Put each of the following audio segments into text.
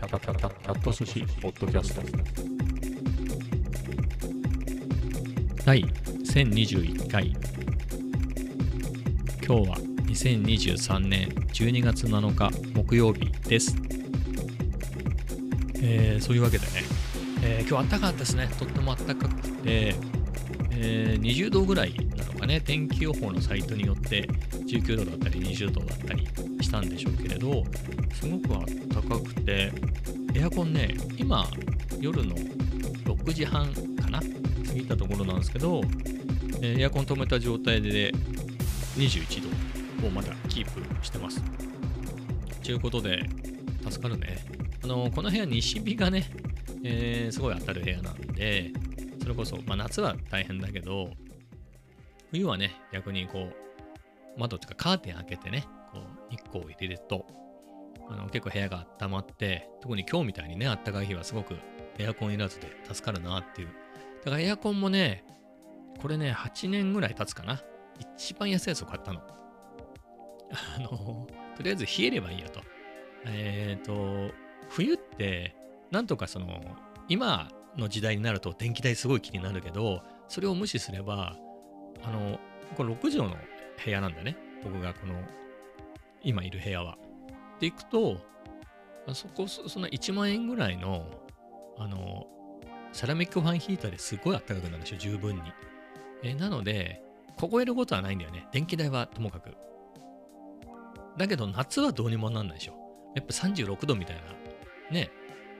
キャタキャタキャット寿司ポッドキャスト。第1021回。今日は2023年12月7日木曜日です、えーそういうわけでね、えー今日暖かかったですね。とっても暖かくて、えー20度ぐらいなのかね。天気予報のサイトによって19度だったり20度だったりしたんでしょうけれどすごく暖かくてエアコンね今夜の6時半かな？過ぎたところなんですけど、エアコン止めた状態で21度をまだキープしてます。ということで助かるね。あのこの部屋西日がね、えーすごい当たる部屋なんでそれこそ、まあ、夏は大変だけど冬はね逆にこう窓とかカーテン開けてねこう日光を入れるとあの結構部屋が温まって特に今日みたいにねあったかい日はすごくエアコンいらずで助かるなっていう。だからエアコンもねこれね8年ぐらい経つかな。一番安いやつを買ったの。あのとりあえず冷えればいいやと。えっ、と冬ってなんとかその今の時代になると電気代すごい気になるけどそれを無視すればあのこれ6畳の部屋なんだね。僕がこの今いる部屋は。で行くとあそこそそんな1万円ぐらいのあのセラミックファンヒーターですごい暖かくなるですよ十分に。えなので凍えることはないんだよね。電気代はともかく。だけど夏はどうにもなんないでしょ。やっぱ36度みたいなね、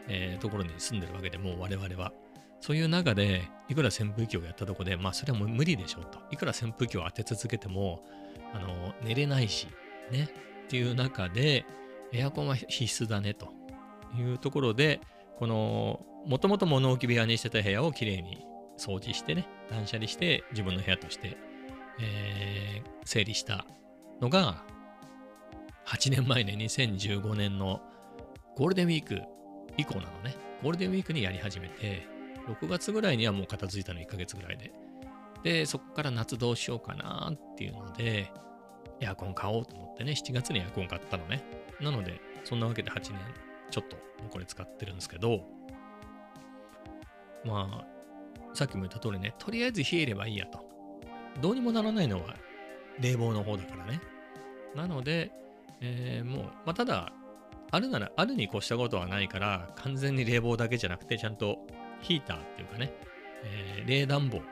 えーところに住んでるわけでもう我々は。そういう中でいくら扇風機をやったとこでまあそれはもう無理でしょうと。いくら扇風機を当て続けてもあの寝れないしねっていう中でエアコンは必須だねと。いうところでこのもともと物置部屋にしてた部屋をきれいに掃除してね断捨離して自分の部屋として、えー整理したのが8年前ね2015年のゴールデンウィーク以降なのね。ゴールデンウィークにやり始めて6月ぐらいにはもう片付いたの1ヶ月ぐらいで。でそこから夏どうしようかなっていうのでエアコン買おうと思ってね7月にエアコン買ったのね。なのでそんなわけで8年ちょっとこれ使ってるんですけどまあさっきも言った通りねとりあえず冷えればいいやと。どうにもならないのは冷房の方だからね。なので、えーもう、まあ、ただあるならあるに越したことはないから完全に冷房だけじゃなくてちゃんとヒーターっていうかね、えー冷暖房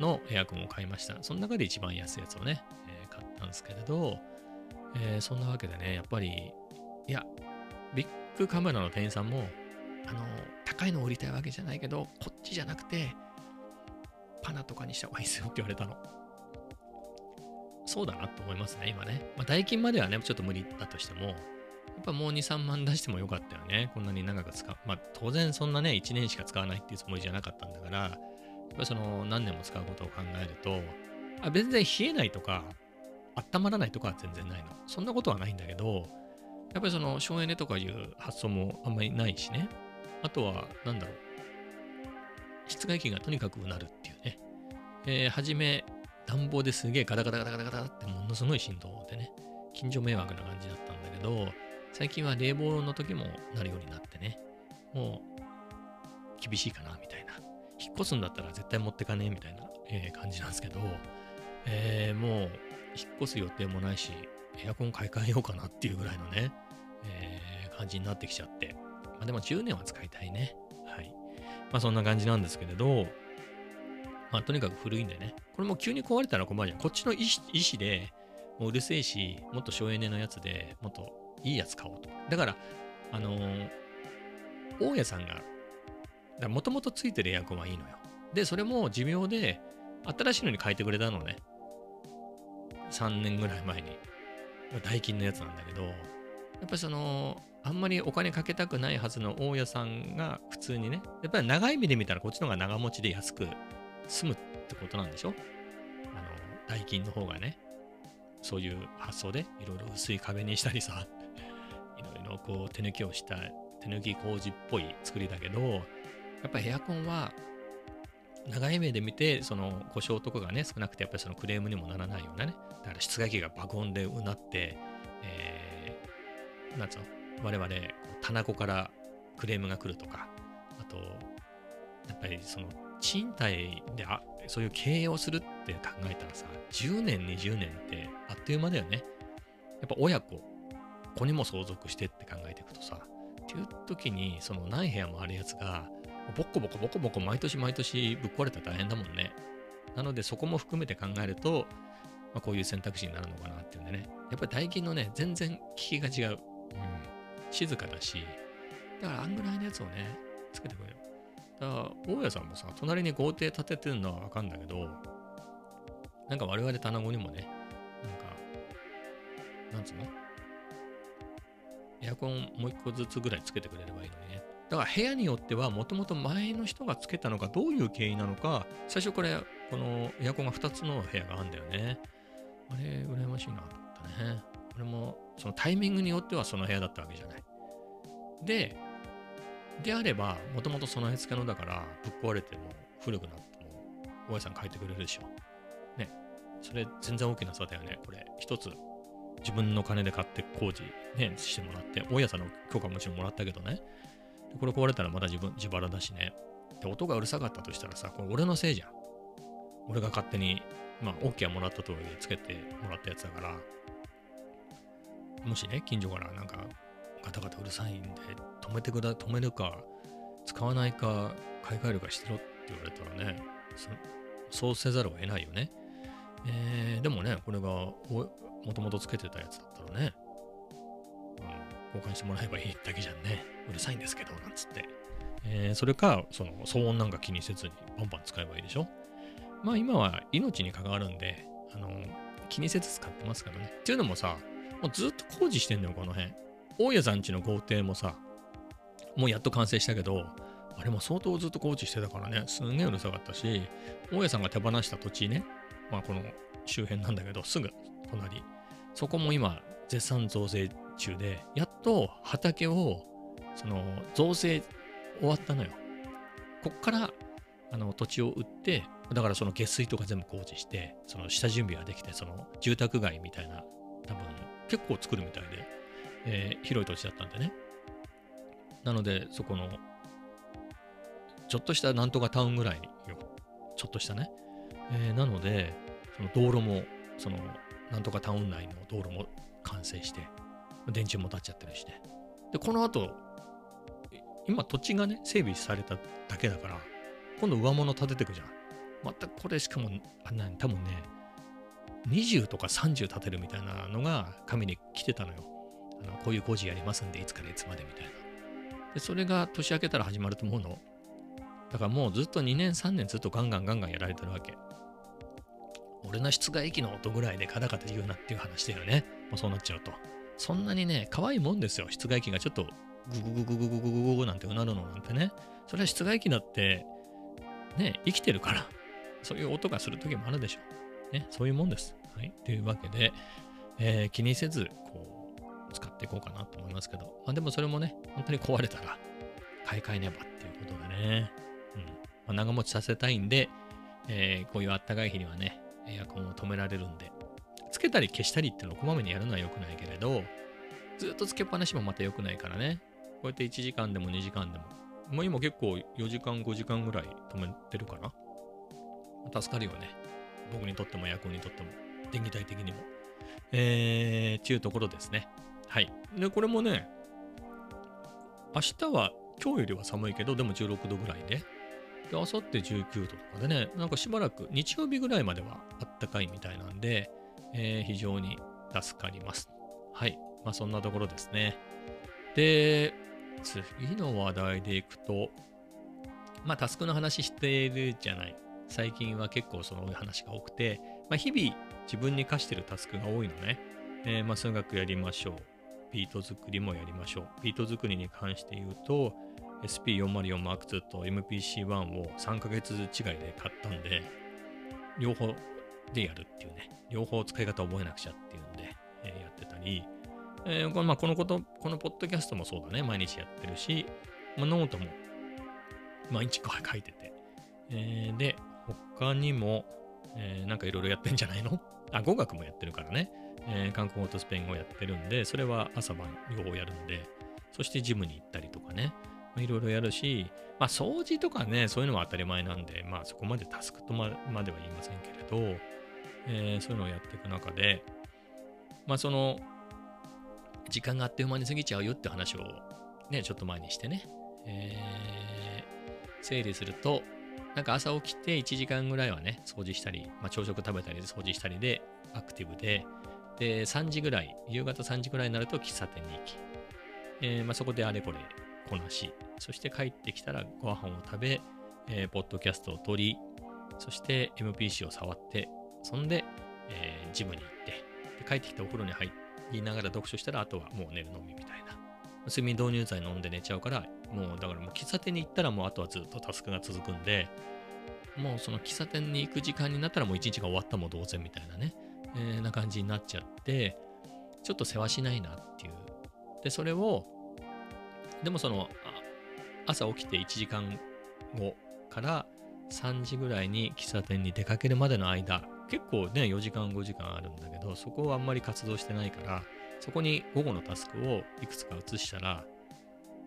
のエアコンを買いました。その中で一番安いやつをね、えー買ったんですけれど、えーそんなわけでねやっぱりいやビッグカメラの店員さんもあの高いのを売りたいわけじゃないけどこっちじゃなくてパナとかにした方がいいですよって言われたのそうだなと思いますね今ね、まあ、代金まではねちょっと無理だとしてもやっぱもう2、3万出してもよかったよね。こんなに長く使う。まあ当然そんなね、1年しか使わないっていうつもりじゃなかったんだから、やっぱその何年も使うことを考えると、あ全然冷えないとか、温まらないとかは全然ないの。そんなことはないんだけど、やっぱりその省エネとかいう発想もあんまりないしね。あとは、なんだろう。室外機がとにかくうなるっていうね。えー、はじめ、暖房ですげえガタガタガタガタガタってものすごい振動でね、近所迷惑な感じだったんだけど、最近は冷房の時もなるようになってね、もう厳しいかなみたいな。引っ越すんだったら絶対持ってかねえみたいな、えー感じなんですけど、えーもう引っ越す予定もないし、エアコン買い替えようかなっていうぐらいのね、えー感じになってきちゃって。まあでも10年は使いたいね。はい。まあそんな感じなんですけれど、まあとにかく古いんでね。これも急に壊れたら困るじゃん。こっちの意思で、もううるせえし、もっと省エネのやつでもっといいやつ買おうと。だから、あのー大家さんが、もともとついてるエアコンはいいのよ。で、それも寿命で、新しいのに変えてくれたのね。3年ぐらい前に。代金のやつなんだけど、やっぱりその、あんまりお金かけたくないはずの大家さんが普通にね、やっぱり長い目で見たらこっちの方が長持ちで安く済むってことなんでしょ？あの、代金の方がね。そういう発想でいろいろ薄い壁にしたりさ、いろいろこう手抜きをした手抜き工事っぽい作りだけど、やっぱエアコンは長い目で見て、その故障とかがね、少なくて、やっぱりそのクレームにもならないようなね、だから室外機が爆音でうなって、なんつうの、我々、こう棚子からクレームが来るとか、あと、やっぱりその賃貸であそういう経営をするって考えたらさ、10年、20年ってあっという間だよね。やっぱ親子、子にも相続してって考えていくとさ、っていう時に、その何部屋もあるやつが、ボコボコボコボコ毎年毎年ぶっ壊れたら大変だもんね。なのでそこも含めて考えると、まあ、こういう選択肢になるのかなっていうんでね。やっぱり代金のね、全然効きが違う。静かだし、だからあんぐらいのやつをね、つけてくれる。だから、大家さんもさ、隣に豪邸建ててるのはわかんだけど、なんか我々棚子にもね、なんか、なんつうの？エアコンもう一個ずつぐらいつけてくれればいいのにね。だから部屋によっては、もともと前の人がつけたのか、どういう経緯なのか、最初これ、このエアコンが2つの部屋があるんだよね。あれ、羨ましいなと思ったね。俺も、そのタイミングによってはその部屋だったわけじゃない。で、であれば、もともと備え付けのだから、ぶっ壊れても古くなっても、大家さん書いてくれるでしょ。ね。それ全然大きな差だよね。これ、一つ、自分の金で買って工事、ね、してもらって、大家さんの許可もちろんもらったけどね。これ壊れたらまた自分、自腹だしね。で、音がうるさかったとしたらさ、これ俺のせいじゃん。俺が勝手に、まあ、OK はもらった通りつけてもらったやつだから、もしね、近所からなんかガタガタうるさいんで、止めてくだ、止めるか、使わないか、買い替えるかしてろって言われたらね、そうせざるを得ないよね。えー、でもね、これがもともとつけてたやつだったらね、うん、交換してもらえばいいだけじゃんね。うるさいんですけど、なんつって。えー、それか、その騒音なんか気にせずにバンバン使えばいいでしょ。まあ今は命に関わるんで、あの、気にせず使ってますからね。っていうのもさ、もうずっと工事してんのよ、この辺。大家さん家の豪邸もさ、もうやっと完成したけど、あれも相当ずっと工事してたからね、すんげえうるさかったし、大家さんが手放した土地ね、まあこの周辺なんだけど、すぐ隣。そこも今、絶賛造成中で、やっと畑を、その、造成終わったのよ。こっから、あの、土地を売って、だからその下水とか全部工事して、その下準備ができて、その住宅街みたいな、多分結構作るみたいで、えー、広い土地だったんでね。なので、そこの、ちょっとしたなんとかタウンぐらいよ。ちょっとしたね。えー、なので、その道路も、その、なんとかタウン内の道路も完成して、電柱も立っちゃってるしね。で、この後、今土地がね、整備されただけだから、今度上物建ててくじゃん。またこれしかも、あんなに多分ね、20とか30建てるみたいなのが紙に来てたのよ。あのこういう工事やりますんで、いつからいつまでみたいな。で、それが年明けたら始まると思うの。だからもうずっと2年3年ずっとガンガンガンガンやられてるわけ。俺の室外機の音ぐらいでカタカタ言うなっていう話だよね。もうそうなっちゃうと。そんなにね、可愛いもんですよ。室外機がちょっとググググググググググなんてうなるのなんてね。それは室外機だって、ね、生きてるから、そういう音がする時もあるでしょ。ね、そういうもんです。はい。というわけで、えー、気にせず、こう、使っていこうかなと思いますけど、まあでもそれもね、本当に壊れたら買い替えねばっていうことでね、うん。まあ、長持ちさせたいんで、えー、こういうあったかい日にはね、エアコンを止められるんで、つけたり消したりっていうのをこまめにやるのは良くないけれど、ずっとつけっぱなしもまた良くないからね、こうやって1時間でも2時間でも、もう今結構4時間5時間ぐらい止めてるかな。助かるよね。僕にとってもエアコンにとっても、電気代的にも。えー、ちゅうところですね。はい。で、これもね、明日は今日よりは寒いけど、でも16度ぐらいで、で、明後日19度とかでね、なんかしばらく日曜日ぐらいまではあったかいみたいなんで、えー、非常に助かります。はい。まあそんなところですね。で、次の話題でいくと、まあタスクの話してるじゃない。最近は結構その話が多くて、まあ日々自分に課してるタスクが多いのね。えー、まあ数学やりましょう。ビート作りもやりましょう。ビート作りに関して言うと、SP404M2 と MPC-1 を3ヶ月違いで買ったんで、両方でやるっていうね、両方使い方覚えなくちゃっていうんで、えー、やってたり、えー、このまあ、このこと、このポッドキャストもそうだね、毎日やってるし、まあ、ノートも毎日書いてて、えー、で、他にも、えー、なんかいろいろやってんじゃないの？あ、語学もやってるからね。えー、韓国語とスペイン語やってるんで、それは朝晩両方やるんで、そしてジムに行ったりとかね、いろいろやるし、まあ、掃除とかね、そういうのは当たり前なんで、まあ、そこまでタスクとまでは言いませんけれど、えー、そういうのをやっていく中で、まあ、その、時間があっという間に過ぎちゃうよって話をね、ちょっと前にしてね、えー、整理すると、なんか朝起きて1時間ぐらいはね、掃除したり、まあ、朝食食べたりで掃除したりでアクティブで、で、3時ぐらい、夕方3時ぐらいになると喫茶店に行き、えーまあ、そこであれこれこなし、そして帰ってきたらご飯を食べ、えー、ポッドキャストを撮り、そして MPC を触って、そんで、えー、ジムに行って、で帰ってきてお風呂に入りながら読書したら、あとはもう寝るのみみたいな。睡眠導入剤飲んで寝ちゃうから、もうだからもう喫茶店に行ったらもうあとはずっとタスクが続くんで、もうその喫茶店に行く時間になったらもう一日が終わったも同然みたいなね、えー、な感じになっちゃって、ちょっと世話しないなっていう。で、それを、でもその、朝起きて1時間後から3時ぐらいに喫茶店に出かけるまでの間、結構ね、4時間5時間あるんだけど、そこはあんまり活動してないから、そこに午後のタスクをいくつか移したら、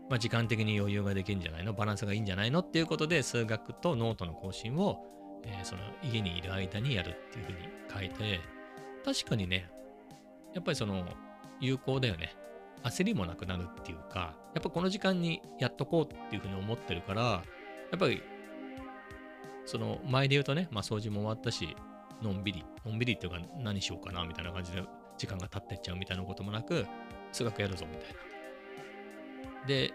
まあ、時間的に余裕ができるんじゃないの？バランスがいいんじゃないの？っていうことで、数学とノートの更新を、えー、その家にいる間にやるっていうふうに書いて、確かにね、やっぱりその、有効だよね。焦りもなくなるっていうか、やっぱこの時間にやっとこうっていうふうに思ってるから、やっぱり、その前で言うとね、まあ掃除も終わったし、のんびり、のんびりっていうか何しようかなみたいな感じで時間が経ってっちゃうみたいなこともなく、数学やるぞみたいな。で、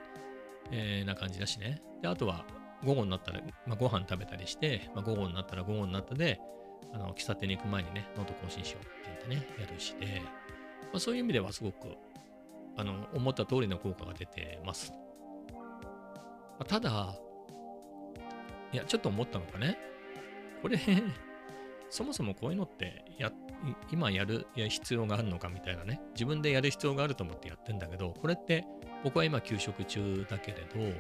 えー、な感じだしね。で、あとは午後になったら、まあ、ご飯食べたりして、まあ、午後になったら午後になったで、あの喫茶店に行く前にね、ノート更新しようって言ってね、やるしで、まあ、そういう意味ではすごくあの思った通りの効果が出てます。まあ、ただ、いや、ちょっと思ったのがね、これそもそもこういうのってや、今やる必要があるのかみたいなね、自分でやる必要があると思ってやってんだけど、これって僕は今休職中だけれど、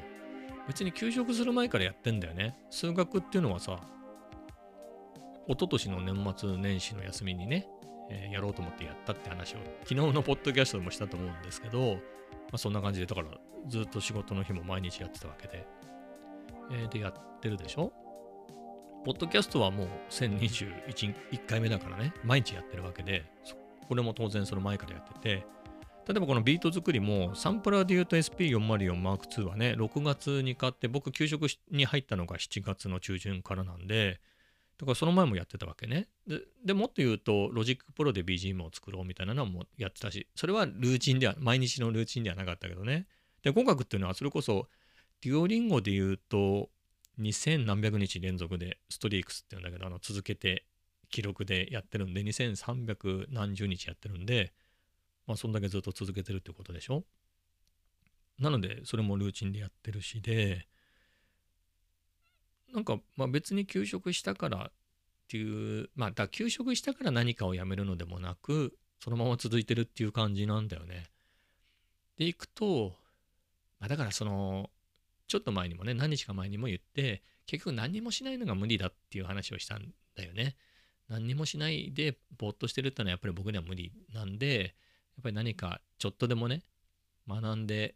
別に休職する前からやってんだよね。数学っていうのはさ、一昨年の年末年始の休みにね、えー、やろうと思ってやったって話を昨日のポッドキャストでもしたと思うんですけど、まあ、そんな感じで、だからずっと仕事の日も毎日やってたわけで、えー、でやってるでしょ？ポッドキャストはもう1021回目だからね、毎日やってるわけで、これも当然その前からやってて、例えばこのビート作りもサンプラーで言うと SP404M2 はね、6月に買って僕休職に入ったのが7月の中旬からなんで、だからその前もやってたわけね。で、でもっと言うと、 Logic Pro で BGM を作ろうみたいなのもやってたし、それはルーチンでは、毎日のルーチンではなかったけどね。で、語学っていうのはそれこそ、 Duolingo で言うと、2000何百日連続で streaks っていうんだけど、あの続けて記録でやってるんで、2300何十日やってるんで、まあそんだけずっと続けてるってことでしょ？なので、それもルーチンでやってるしで、なんか、まあ、別に休職したからっていう、まあ、だ休職したから何かをやめるのでもなく、そのまま続いてるっていう感じなんだよね。で、いくと、まあ、だからその、ちょっと前にもね、何日か前にも言って、結局何もしないのが無理だっていう話をしたんだよね。何もしないでぼーっとしてるってのはやっぱり僕には無理なんで、やっぱり何かちょっとでもね、学んで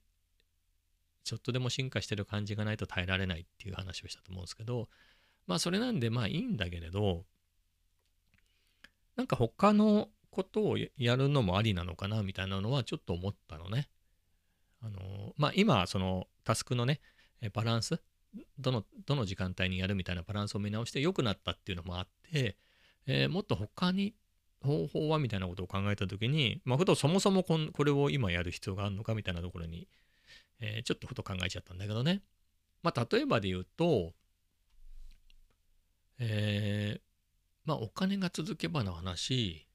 ちょっとでも進化してる感じがないと耐えられないっていう話をしたと思うんですけど、まあそれなんでまあいいんだけれど、なんか他のことをやるのもありなのかなみたいなのはちょっと思ったのね。あの、まあ今そのタスクのね、バランス、どの、どの時間帯にやるみたいなバランスを見直して良くなったっていうのもあって、えー、もっと他に方法はみたいなことを考えた時に、まあ、ふとそもそもここれを今やる必要があるのかみたいなところにえー、ちょっとふと考えちゃったんだけどね。まあ、例えばで言うと、えー、まあ、お金が続けばの話、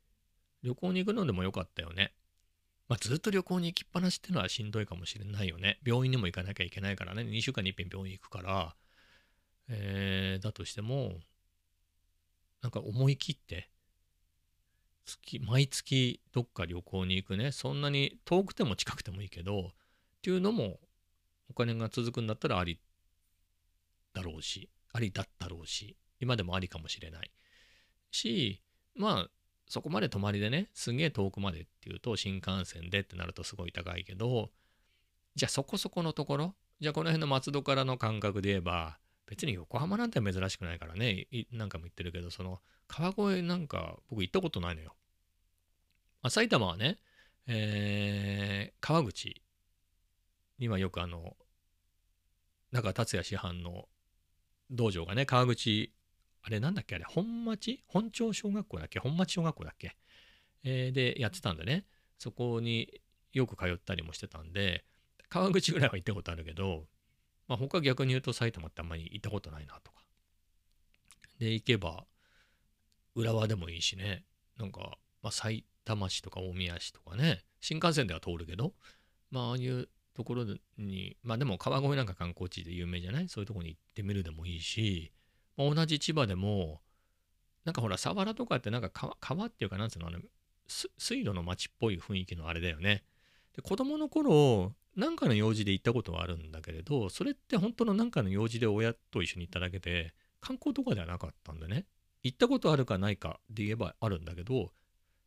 旅行に行くのでもよかったよね。まあ、ずっと旅行に行きっぱなしっていうのはしんどいかもしれないよね。病院にも行かなきゃいけないからね。2週間に一遍病院行くから、えー、だとしても、なんか思い切って、月、毎月どっか旅行に行くね。そんなに遠くても近くてもいいけど、っていうのもお金が続くんだったらありだろうし、ありだったろうし、今でもありかもしれないし、まあ、そこまで泊まりでね、すげえ遠くまでっていうと新幹線でってなるとすごい高いけど、じゃあそこそこのところ、じゃあこの辺の松戸からの感覚で言えば別に横浜なんて珍しくないからね何回も言ってるけどその川越なんか僕行ったことないのよ。まあ、埼玉はね、えー、川口にはよくあの中達也師範の道場がね川口あれなんだっけ？あれ本町？本町小学校だっけ？本町小学校だっけ、えー、でやってたんでね。そこによく通ったりもしてたんで川口ぐらいは行ったことあるけど、まあ、他逆に言うと埼玉ってあんまり行ったことないなとか。で行けば浦和でもいいしね。なんか、まあ、埼玉市とか大宮市とかね。新幹線では通るけどまあああいうところにまあでも川越なんか観光地で有名じゃない？そういうとこに行ってみるでもいいし、まあ、同じ千葉でもなんかほら佐原とかってなんか川川っていうかなんつうのあの水路の町っぽい雰囲気のあれだよね。で子供の頃なんかの用事で行ったことはあるんだけれどそれって本当のなんかの用事で親と一緒に行っただけで観光とかではなかったんでね行ったことあるかないかで言えばあるんだけど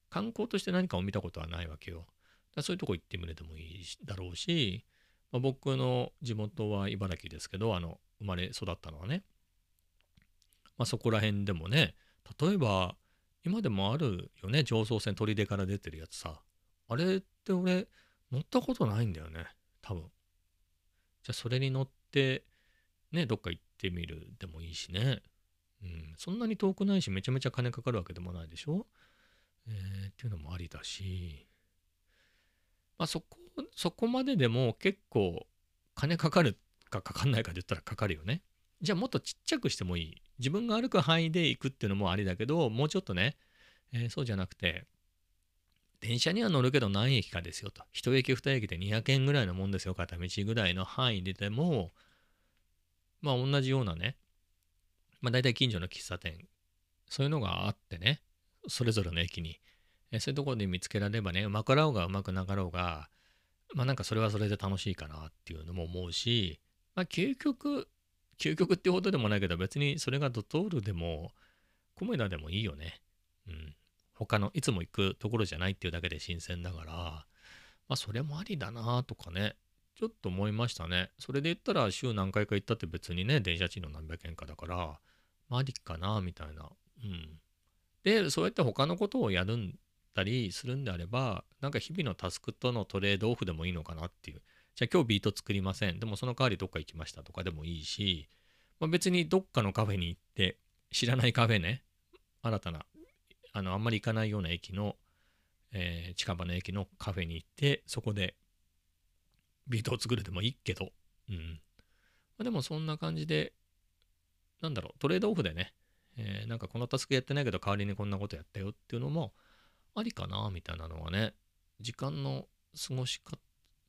観光として何かを見たことはないわけよ。そういうとこ行ってみるでもいいだろうし、まあ、僕の地元は茨城ですけどあの生まれ育ったのはね、まあ、そこら辺でもね例えば今でもあるよね上層線砦から出てるやつさ。あれって俺乗ったことないんだよね多分。じゃあそれに乗ってねどっか行ってみるでもいいしね。うん。そんなに遠くないしめちゃめちゃ金かかるわけでもないでしょ。えー、っていうのもありだし。まあそこそこまででも結構金かかるかかかんないかで言ったらかかるよね。じゃあもっとちっちゃくしてもいい。自分が歩く範囲で行くっていうのもありだけどもうちょっとね、えー、そうじゃなくて電車には乗るけど何駅かですよと。1駅2駅で200円ぐらいのもんですよ、片道ぐらいの範囲ででも、まあ同じようなね、まあ大体近所の喫茶店、そういうのがあってね、それぞれの駅に、えそういうところで見つけられればね、うまくらおうがうまくなかろうが、まあなんかそれはそれで楽しいかなっていうのも思うし、まあ究極、究極ってほどでもないけど、別にそれがドトールでも、コメダでもいいよね。うん。他のいつも行くところじゃないっていうだけで新鮮だから、まあそれもありだなとかね、ちょっと思いましたね。それで言ったら週何回か行ったって別にね、電車賃の何百円かだから、まあありかなみたいな。うん。で、そうやって他のことをやるんだりするんであれば、なんか日々のタスクとのトレードオフでもいいのかなっていう。じゃあ今日ビート作りません。でもその代わりどっか行きましたとかでもいいし、まあ、別にどっかのカフェに行って、知らないカフェね、新たなあのあんまり行かないような駅の、えー、近場の駅のカフェに行ってそこでビートを作るでもいいけど、うん。まあ、でもそんな感じでなんだろうトレードオフでね、えー、なんかこのタスクやってないけど代わりにこんなことやったよっていうのもありかなみたいなのはね時間の過ごしか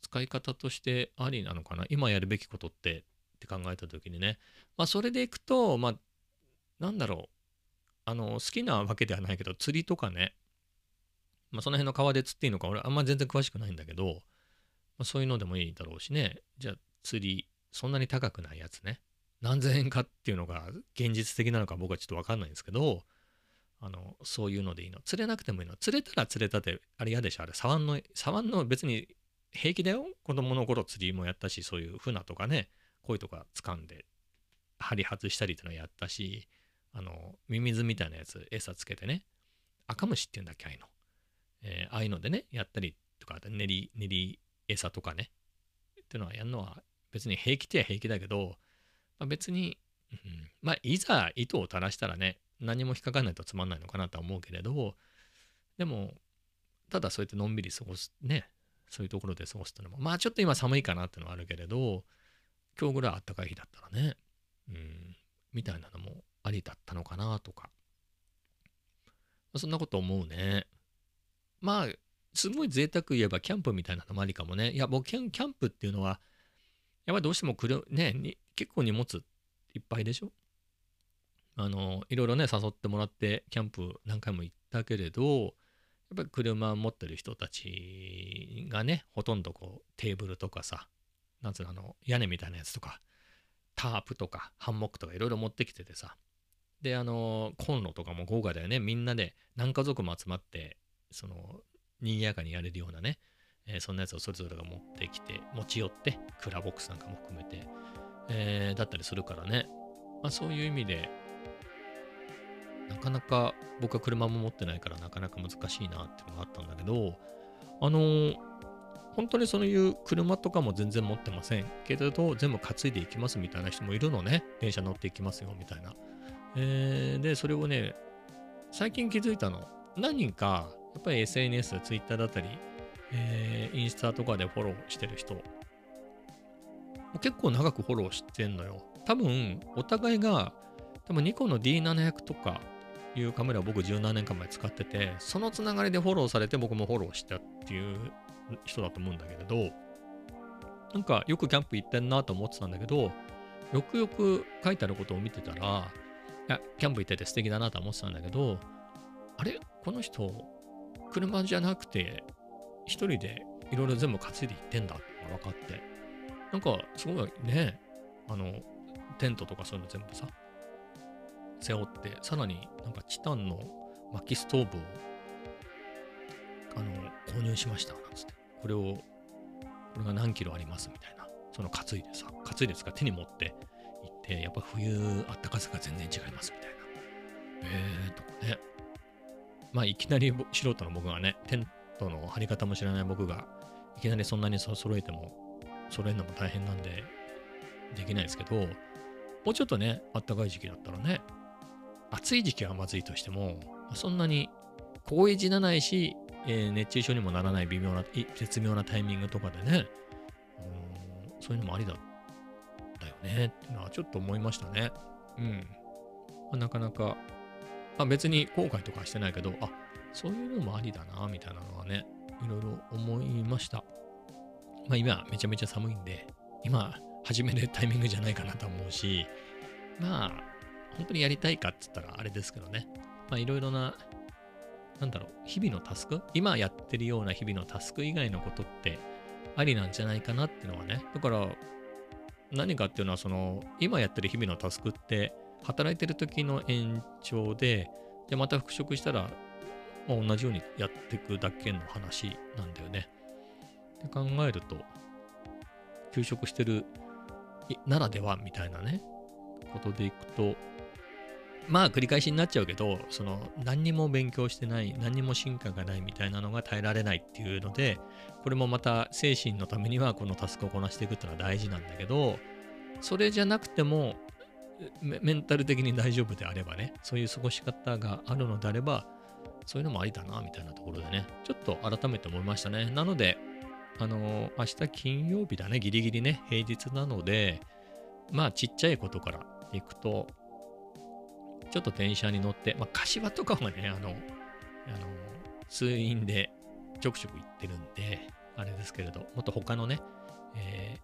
使い方としてありなのかな？今やるべきことってって考えた時にね。まあそれでいくとまあなんだろう。あの好きなわけではないけど釣りとかね、まあ、その辺の川で釣っていいのか俺あんま全然詳しくないんだけど、まあ、そういうのでもいいだろうしね。じゃあ釣りそんなに高くないやつね。何千円かっていうのが現実的なのか僕はちょっと分かんないんですけどあのそういうのでいいの。釣れなくてもいいの。釣れたら釣れたってあれ嫌でしょ？あれ触んの触んの別に平気だよ子供の頃釣りもやったしそういう船とかね鯉とか掴んで針外したりっていうのやったしあの、ミミズみたいなやつ、餌つけてね、赤虫っていうんだっけ、ああいうの。えー、ああいうのでね、やったりとか、練り、練り餌とかね、っていうのはやるのは別に平気っては平気だけど、まあ、別に、うん、まあ、いざ糸を垂らしたらね、何も引っかかんないとつまんないのかなとは思うけれど、でも、ただそうやってのんびり過ごす、ね、そういうところで過ごすってのも、まあちょっと今寒いかなってのはあるけれど、今日ぐらいあったかい日だったらね、うん、みたいなのもありだったのかなとか。そんなこと思うね。まあ、すごい贅沢言えばキャンプみたいなのもありかもね。いや、僕、キャンプっていうのは、やっぱりどうしても来る、ね、結構荷物いっぱいでしょ？あの、いろいろね、誘ってもらってキャンプ何回も行ったけれど、やっぱり車持ってる人たちがね、ほとんどこう、テーブルとかさ、なんつうの、あの、屋根みたいなやつとか、タープとかハンモックとかいろいろ持ってきててさ、で、あの、コンロとかも豪華だよね。みんなで何家族も集まって、その、賑やかにやれるようなね、えー、そんなやつをそれぞれが持ってきて、持ち寄って、クラボックスなんかも含めて、えー、だったりするからね。まあそういう意味で、なかなか僕は車も持ってないからなかなか難しいなっていうのがあったんだけど、あのー、本当にそういう車とかも全然持ってませんけれど、全部担いでいきますみたいな人もいるのね。電車乗っていきますよみたいな。えー、で、それをね、最近気づいたの。何人か、やっぱり SNS、Twitter だったり、えー、インスタとかでフォローしてる人、結構長くフォローしてんのよ。多分、お互いが、多分ニコの D700 とかいうカメラを僕17年間前使ってて、そのつながりでフォローされて僕もフォローしたっていう人だと思うんだけれど、なんかよくキャンプ行ってんなと思ってたんだけど、よくよく書いてあることを見てたら、いや、キャンプ行ってて素敵だなと思ってたんだけど、あれ？この人、車じゃなくて、一人でいろいろ全部担いで行ってんだって分かって、なんかすごいね、あの、テントとかそういうの全部さ、背負って、さらになんかチタンの薪ストーブを、あの、購入しました、なんつって。これを、これが何キロありますみたいな。その担いでさ、担いでつか手に持って行って、やっぱ冬あったかさが全然違いますみたいな。えーとかね。まあいきなり素人の僕がね、テントの張り方も知らない僕が、いきなりそんなに揃えても、揃えるのも大変なんで、できないですけど、もうちょっとね、あったかい時期だったらね、暑い時期はまずいとしても、そんなに高位じゃないし、えー、熱中症にもならない微妙な、絶妙なタイミングとかでね、うんそういうのもありだだよねっていうのはちょっと思いましたね。うん。まあ、なかなか、まあ、別に後悔とかしてないけど、あそういうのもありだな、みたいなのはね、いろいろ思いました。まあ今めちゃめちゃ寒いんで、今始めるタイミングじゃないかなと思うし、まあ本当にやりたいかっつったらあれですけどね。まあいろいろな、なんだろう、日々のタスク？今やってるような日々のタスク以外のことってありなんじゃないかなっていうのはね。だから何かっていうのはその今やってる日々のタスクって働いてる時の延長で、じゃまた復職したら、まあ、同じようにやっていくだけの話なんだよね。って考えると、休職してるならではみたいなね、ことでいくと、まあ繰り返しになっちゃうけど、その何にも勉強してない、何にも進化がないみたいなのが耐えられないっていうので、これもまた精神のためにはこのタスクをこなしていくっていうのは大事なんだけど、それじゃなくてもメンタル的に大丈夫であればね、そういう過ごし方があるのであれば、そういうのもありだな、みたいなところでね、ちょっと改めて思いましたね。なので、あのー、明日金曜日だね、ギリギリね、平日なので、まあちっちゃいことから行くと、ちょっと電車に乗って、まあ、柏とかはね、あの、あの、通院でちょくちょく行ってるんで、あれですけれど、もっと他のね、え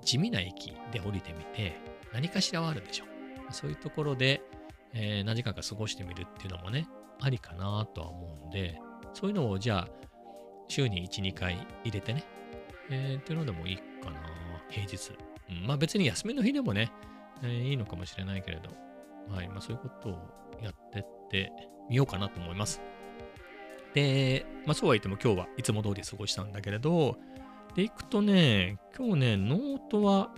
ー、地味な駅で降りてみて、何かしらはあるでしょ。そういうところで、えー、何時間か過ごしてみるっていうのもね、ありかなとは思うんで、そういうのをじゃあ、週に1、2回入れてね、えー、っていうのでもいいかな、平日。うん、まあ別に休みの日でもね、えー、いいのかもしれないけれど、はい、まあそういうことをやってってみようかなと思います。で、まあそうは言っても今日はいつも通り過ごしたんだけれど、で、行くとね、今日ね、ノートは、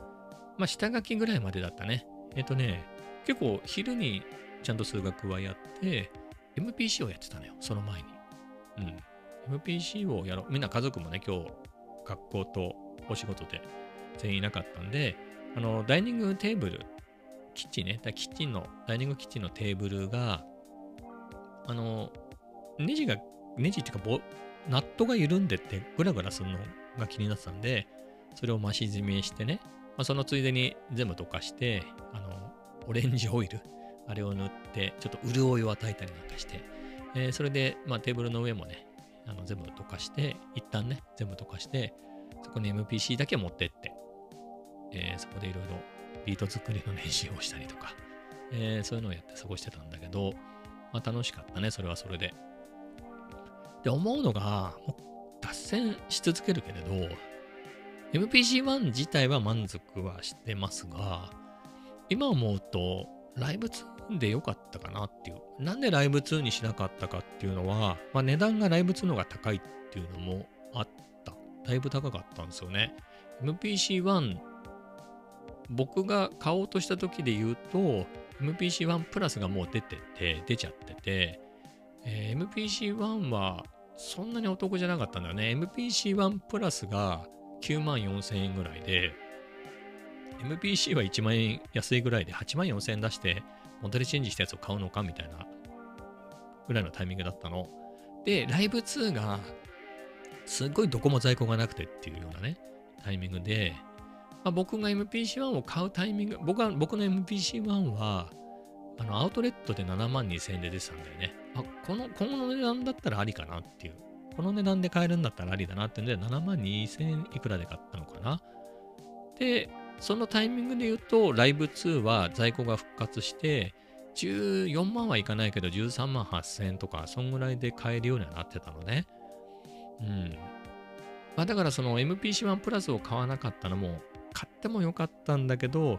まあ下書きぐらいまでだったね。えっ、とね、結構昼にちゃんと数学はやって、MPC をやってたのよ、その前に。うん。MPC をやろう。みんな家族もね、今日、学校とお仕事で全員いなかったんで、あの、ダイニングテーブルキッチンね、キッチンの、ダイニングキッチンのテーブルが、あの、ネジが、ネジっていうかボ、ナットが緩んでってグラグラするのが気になってたんで、それを増し締めしてね、まあ、そのついでに全部溶かして、あの、オレンジオイル、あれを塗って、ちょっと潤いを与えたりなんかして、えー、それで、まあ、テーブルの上もね、あの全部溶かして、一旦ね、全部溶かして、そこに MPC だけ持ってって、えー、そこでいろいろビート作りの練習をしたりとか、えー、そういうのをやって過ごしてたんだけど、まあ楽しかったね、それはそれで。で、思うのが、もう脱線し続けるけれど、MPC1 自体は満足はしてますが、今思うと、ライブ2で良かったかなっていう。なんでライブ2にしなかったかっていうのは、まあ値段がライブ2の方が高いっていうのもあった。だいぶ高かったんですよね。MPC-1 僕が買おうとした時で言うと MPC-1 プラスがもう出てて出ちゃってて、えー、MPC-1 はそんなにお得じゃなかったんだよね。MPC-1 プラスが9万4000円ぐらいで、MPC は1万円安いぐらいで8万4000円出してモデルチェンジしたやつを買うのかみたいなぐらいのタイミングだったの。で、ライブ2がすっごいどこも在庫がなくてっていうようなね、タイミングで、まあ、僕が MPC1 を買うタイミング、僕は僕の MPC1 は、あの、アウトレットで7万2000円で出てたんだよね。あ、この、この値段だったらありかなっていう。この値段で買えるんだったらありだなってんで、7万2000円いくらで買ったのかな。で、そのタイミングで言うと、ライブ2は在庫が復活して、14万はいかないけど、13万8000円とか、そんぐらいで買えるようにはなってたのね。うん。まあ、だからその MPC1 プラスを買わなかったのも、買ってもよかったんだけど、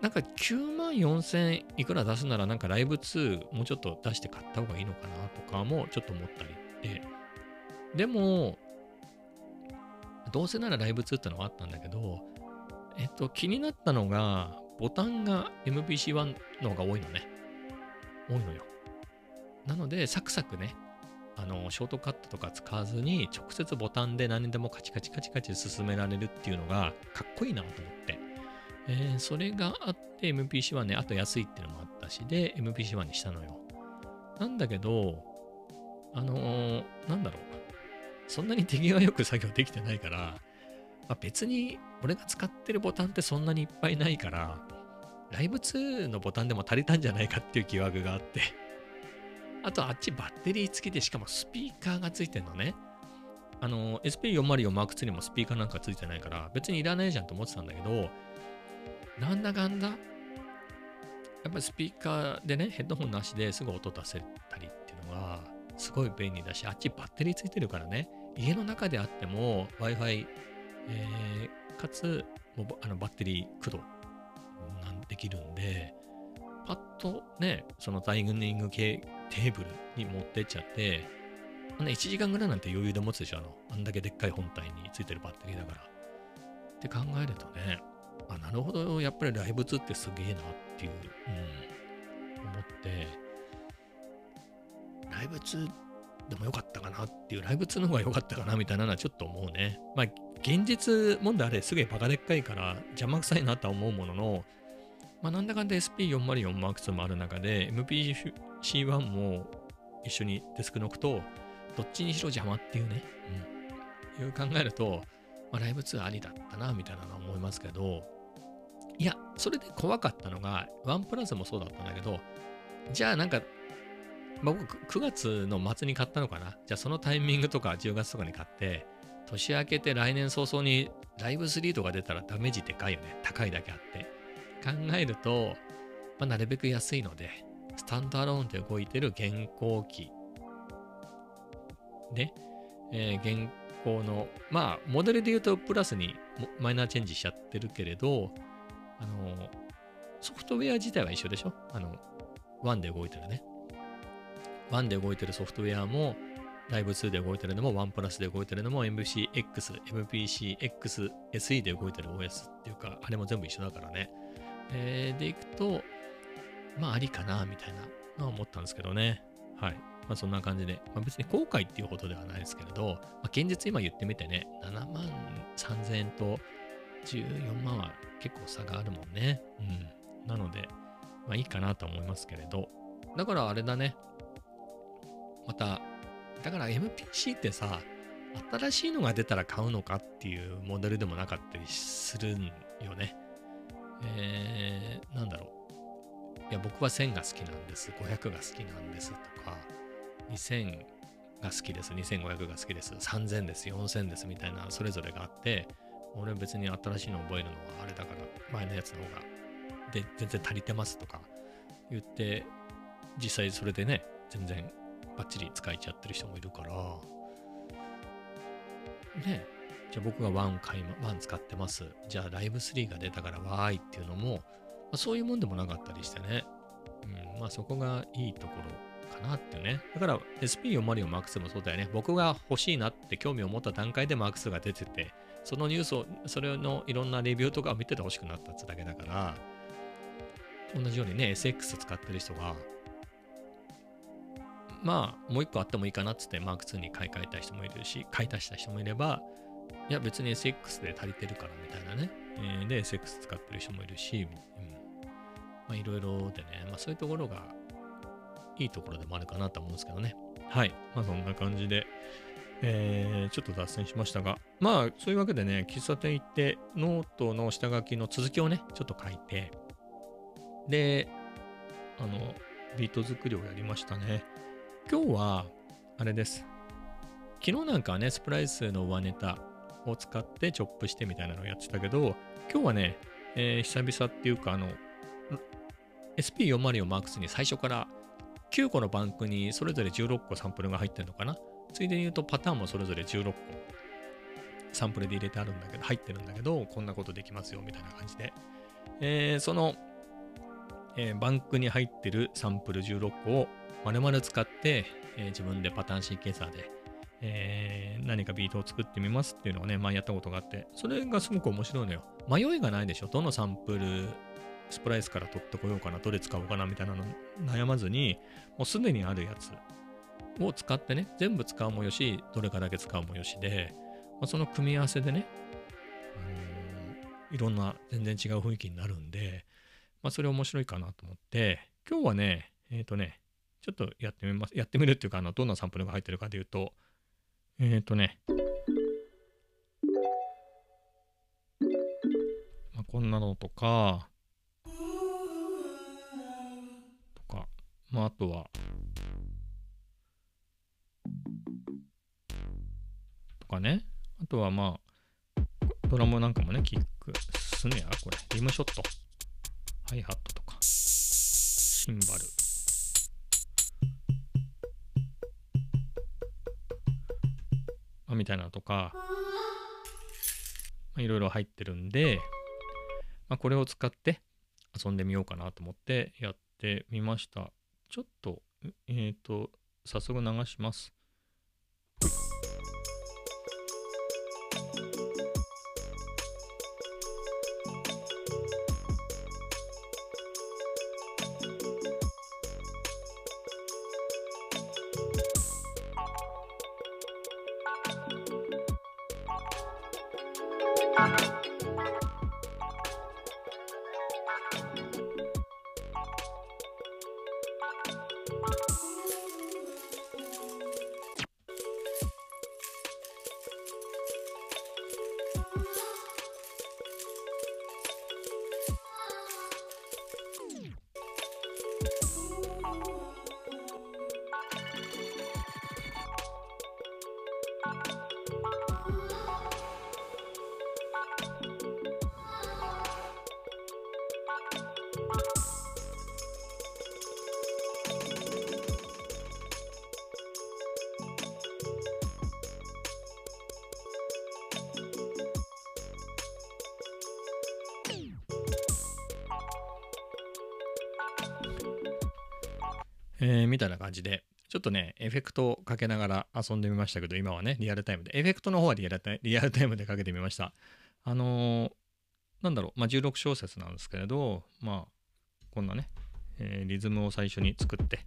なんか9万4000いくら出すならなんかライブ2もうちょっと出して買った方がいいのかなとかもちょっと思ったりで、でも、どうせならライブ2ってのはあったんだけど、えっと、気になったのが、ボタンが MPC1 の方が多いのね。多いのよ。なので、サクサクね、あの、ショートカットとか使わずに、直接ボタンで何でもカチカチカチカチ進められるっていうのが、かっこいいなと思って。えー、それがあって MPC はね、あと安いっていうのもあったし、で、MPC1 にしたのよ。なんだけど、あのー、なんだろう。そんなに手際よく作業できてないから、まあ、別に俺が使ってるボタンってそんなにいっぱいないから、ライブ2のボタンでも足りたんじゃないかっていう疑惑があってあとあっちバッテリー付きでしかもスピーカーが付いてんのね。あの、SP404M2 にもスピーカーなんか付いてないから別にいらないじゃんと思ってたんだけど、なんだかんだ、やっぱりスピーカーでね、ヘッドホンなしですぐ音出せたりっていうのがすごい便利だし、あっちバッテリー付いてるからね、家の中であっても Wi-Fi、えー、かつあのバッテリー駆動なんできるんで、パッとね、そのタイニング系テーブルに持ってっちゃって、1時間ぐらいなんて余裕で持つでしょ、あの、あんだけでっかい本体についてるバッテリーだから。って考えるとね、あ、なるほど、やっぱりライブ2ってすげえなっていう、うん、思って、ライブ2でもよかったかなっていう、ライブ2の方が良かったかなみたいなのはちょっと思うね。まあ、現実問題あれすげえバカでっかいから邪魔くさいなとは思うものの、まあ、なんだかんだ SP404M2 もある中で MPC1 も一緒にデスクノ置くとどっちにしろ邪魔っていうね、うん、いう考えると、まあ、ライブ2ありだったなみたいなのは思いますけどいやそれで怖かったのがワンプラスもそうだったんだけどじゃあなんかまあ、僕9月の末に買ったのかな？じゃあそのタイミングとか10月とかに買って年明けて来年早々にライブ3とか出たらダメージでかいよね。高いだけあって考えると、まあ、なるべく安いので、スタンドアローンで動いてる現行機ね、えー、現行の、まあ、モデルで言うとプラスにマイナーチェンジしちゃってるけれど、あの、ソフトウェア自体は一緒でしょ？あの、1で動いてるね。1で動いてるソフトウェアも、ライブ2で動いてるのも、1プラスで動いてるのも、MCX、MPCX、SE で動いてる OS っていうか、あれも全部一緒だからね。えー、でいくと、まあありかな、みたいなのは思ったんですけどね。はい。まあそんな感じで、まあ、別に後悔っていうほどではないですけれど、まあ、現実今言ってみてね、7万3000円と14万は結構差があるもんね。うん。なので、まあいいかなと思いますけれど、だからあれだね。また、だから MPC ってさ、新しいのが出たら買うのかっていうモデルでもなかったりするんよね。えー、なんだろう。いや、僕は1000が好きなんです。500が好きなんですとか、2000が好きです。2500が好きです。3000です。4000です。みたいな、それぞれがあって、俺は別に新しいの覚えるのはあれだから、前のやつの方が、で、全然足りてますとか言って、実際それでね、全然バッチリ使えちゃってる人もいるから、ね、じゃあ僕が1買い、1使ってます。じゃあライブ3が出たからわーいっていうのも、まあ、そういうもんでもなかったりしてね。うん、まあそこがいいところかなってね。だから SP404 マーク2もそうだよね。僕が欲しいなって興味を持った段階でマーク2が出てて、そのニュースを、それのいろんなレビューとかを見てて欲しくなったってだけだから、同じようにね、SX 使ってる人が、まあ、もう一個あってもいいかなっつって、マーク2に買い替えた人もいるし、買い足した人もいれば、いや、別に SX で足りてるからみたいなね。えー、で、SX 使ってる人もいるし、うん、まあ、いろいろでね、まあ、そういうところがいいところでもあるかなと思うんですけどね。はい。まあ、そんな感じで、えー、ちょっと脱線しましたが、まあ、そういうわけでね、喫茶店行って、ノートの下書きの続きをね、ちょっと書いて、で、あの、ビート作りをやりましたね。今日は、あれです。昨日なんかね、スプライスの上ネタを使ってチョップしてみたいなのをやってたけど、今日はね、えー、久々っていうか、あの、SP404 マークスに最初から9個のバンクにそれぞれ16個サンプルが入ってるのかな？ついでに言うとパターンもそれぞれ16個サンプルで入れてあるんだけど、入ってるんだけど、こんなことできますよみたいな感じで。えー、その、えー、バンクに入ってるサンプル16個を丸々使って、えー、自分でパターンシーケンサーで、えー、何かビートを作ってみますっていうのをね、前やったことがあって、それがすごく面白いのよ。迷いがないでしょ？どのサンプルスプライスから取ってこようかな、どれ使おうかな？みたいなの悩まずに、もうすでにあるやつを使ってね、全部使うもよし、どれかだけ使うもよしで、まあ、その組み合わせでね、いろんな全然違う雰囲気になるんで、まあ、それ面白いかなと思って、今日はね、えっ、ー、とね、ちょっとやってみます。やってみるっていうか、あのどんなサンプルが入ってるかというと、えっ、ー、とね、まあ、こんなのとか、とか。まあ、あとは、とかね。あとはまあ、ドラムなんかもね、キック、スネア、これ、リムショット、ハイハットとか、シンバル。まあ、みたいなのとか、まあ、いろいろ入ってるんで、まあ、これを使って遊んでみようかなと思ってやってみました。ちょっと、えっ、ー、と、早速流します。えー、みたいな感じで、ちょっとね、エフェクトをかけながら遊んでみましたけど、今はね、リアルタイムで。エフェクトの方はリアルタイルタイムでかけてみました。あのー、なんだろう、まあ、16小節なんですけれど、まあ、こんなね、えー、リズムを最初に作って、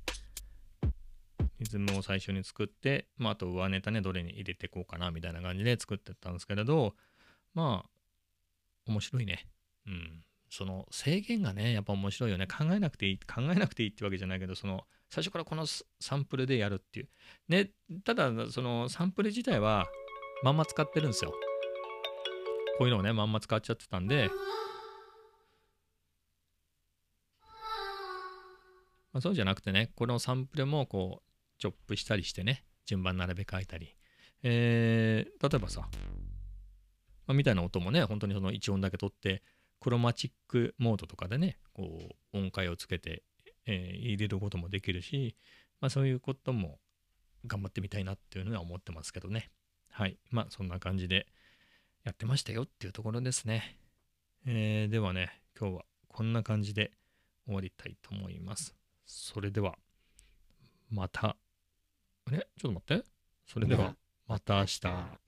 リズムを最初に作って、まあ、あと上ネタね、どれに入れていこうかな、みたいな感じで作ってったんですけれど、まあ、面白いね。うん。その制限がね、やっぱ面白いよね。考えなくていい、考えなくていいってわけじゃないけど、その、最初からこのサンプルでやるっていう。ね、ただ、そのサンプル自体はまんま使ってるんですよ。こういうのをね、まんま使っちゃってたんで、まあ、そうじゃなくてね、このサンプルもこう、チョップしたりしてね、順番並べ替えたり。えー、例えばさ、まあ、みたいな音もね、本当にその1音だけ取って、クロマチックモードとかでね、こう、音階をつけてえー、入れることもできるし、まあ、そういうことも頑張ってみたいなっていうのは思ってますけどね。はい。まあそんな感じでやってましたよっていうところですね。えー、ではね、今日はこんな感じで終わりたいと思います。それでは、また、あれ？ちょっと待って。それでは、また明日。